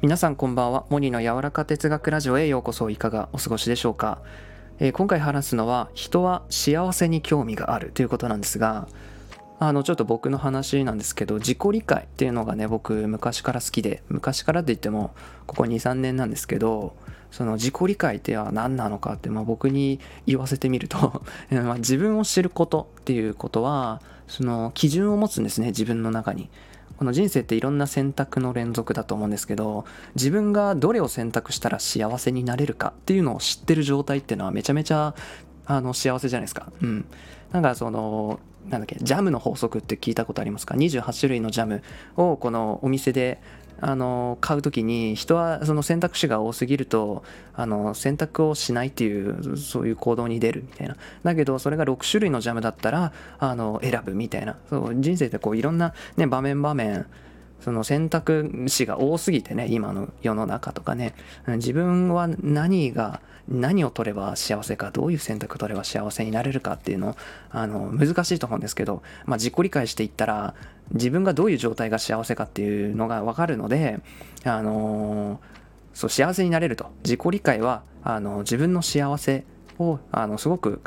皆さんこんばんは。モニの柔らか哲学ラジオへようこそ。いかがお過ごしでしょうか、えー、今回話すのは人は幸せに興味がある。ということなんですがあのちょっと僕の話なんですけど自己理解っていうのがね僕昔から好きで昔からって言ってもここ23年なんですけどその自己理解っては何なのかって、まあ、僕に言わせてみると 自分を知ることっていうことはその基準を持つんですね自分の中に。この人生っていろんな選択の連続だと思うんですけど自分がどれを選択したら幸せになれるかっていうのを知ってる状態っていうのはめちゃめちゃあの幸せじゃないですか。うん。なんかそのなんだっけジャムの法則って聞いたことありますか？28種類のジャムをこのお店であの買う時に人はその選択肢が多すぎるとあの選択をしないっていうそういう行動に出るみたいな。だけどそれが6種類のジャムだったらあの選ぶみたいな。そう人生ってこういろんな、ね、場面場面その選択肢が多すぎてね今の世の中とかね。自分は何が何を取れば幸せかどういう選択を取れば幸せになれるかっていうのあの難しいと思うんですけど、まあ、自己理解していったら自分がどういう状態が幸せかっていうのが分かるのであのそう幸せになれると。自己理解はあの自分の幸せをあのすごく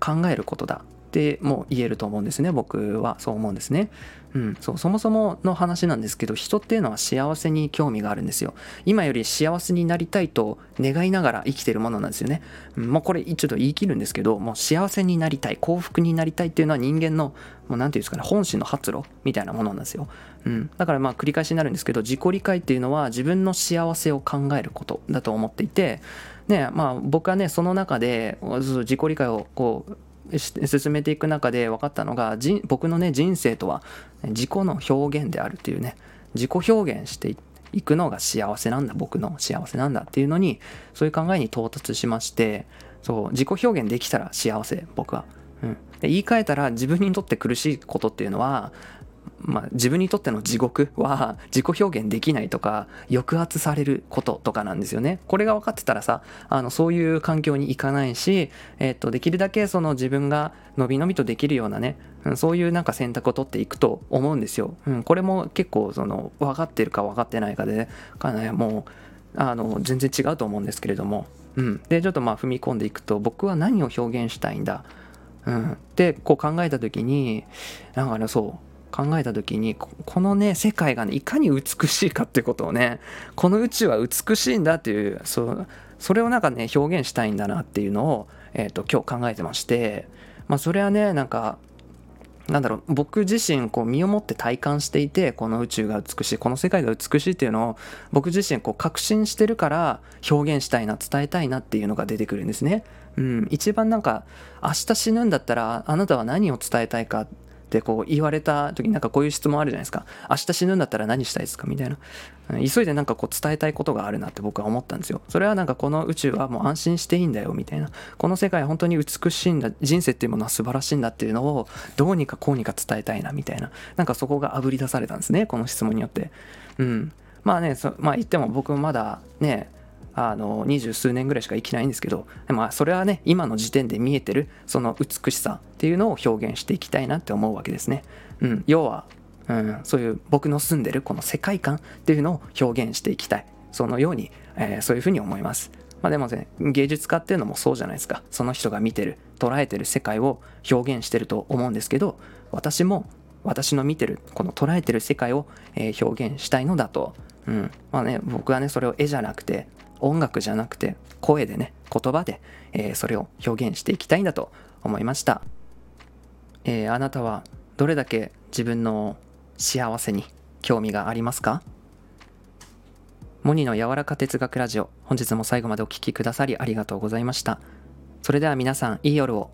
考えることだ。っても言えると思うんですね。僕はそう思うんですね。うん、そうそもそもの話なんですけど人っていうのは幸せに興味があるんですよ。今より幸せになりたいと願いながら生きてるものなんですよね、うん、もうこれちょっと言い切るんですけどもう幸せになりたい幸福になりたいっていうのは人間のもう何て言うんですかね本心の発露みたいなものなんですよ、うん、だからまあ繰り返しになるんですけど自己理解っていうのは自分の幸せを考えることだと思っていてねまあ僕はねその中で自己理解をこう進めていく中で分かったのが僕のね人生とは自己の表現であるというね自己表現していくのが幸せなんだ僕の幸せなんだっていうのにそういう考えに到達しましてそう自己表現できたら幸せ僕は、うん、言い換えたら自分にとって苦しいことっていうのはまあ、自分にとっての地獄は 自己表現できないとか抑圧されることとかなんですよね。これが分かってたらさあのそういう環境に行かないし、えっとできるだけその自分がのびのびとできるようなねそういうなんか選択を取っていくと思うんですよ。うん、これも結構その分かってるか分かってないかで、かなりもうあの全然違うと思うんですけれども、うん、でちょっとまあ踏み込んでいくと僕は何を表現したいんだ、うん、ってこう考えた時になんかねそう考えた時にこのね世界がねいかに美しいかってことをねこの宇宙は美しいんだっていうそそれをなんかね表現したいんだなっていうのを、えーと、今日考えてましてまあそれはねなんかなんだろう僕自身こう身をもって体感していてこの宇宙が美しいこの世界が美しいっていうのを僕自身こう確信してるから表現したいな伝えたいなっていうのが出てくるんですね。うん、一番なんか明日死ぬんだったらあなたは何を伝えたいかってこう言われた時になんかこういう質問あるじゃないですか。明日死ぬんだったら何したいですか？みたいな。急いでなんかこう伝えたいことがあるなって僕は思ったんですよ。それはなんかこの宇宙はもう安心していいんだよ。みたいな。この世界は本当に美しいんだ。人生っていうものは素晴らしいんだっていうのをどうにかこうにか伝えたいな。みたいな。なんかそこがあぶり出されたんですねこの質問によって。うん。まあねまあ言っても僕もまだねあの二十数年ぐらいしか生きないんですけど、まあ、それはね今の時点で見えてるその美しさっていうのを表現していきたいなって思うわけですね。うん、要は、うん、そういう僕の住んでるこの世界観っていうのを表現していきたいそのように、えー、そういうふうに思います。まあ、でもね芸術家っていうのもそうじゃないですかその人が見てる捉えてる世界を表現してると思うんですけど私も私の見てるこの捉えてる世界を、えー、表現したいのだと、うんまあね、僕はねそれを絵じゃなくて音楽じゃなくて声でね言葉で、えー、それを表現していきたいんだと思いました、えー、あなたはどれだけ自分の幸せに興味がありますか？モニの柔らか哲学ラジオ本日も最後までお聴きくださりありがとうございました。それでは皆さんいい夜を。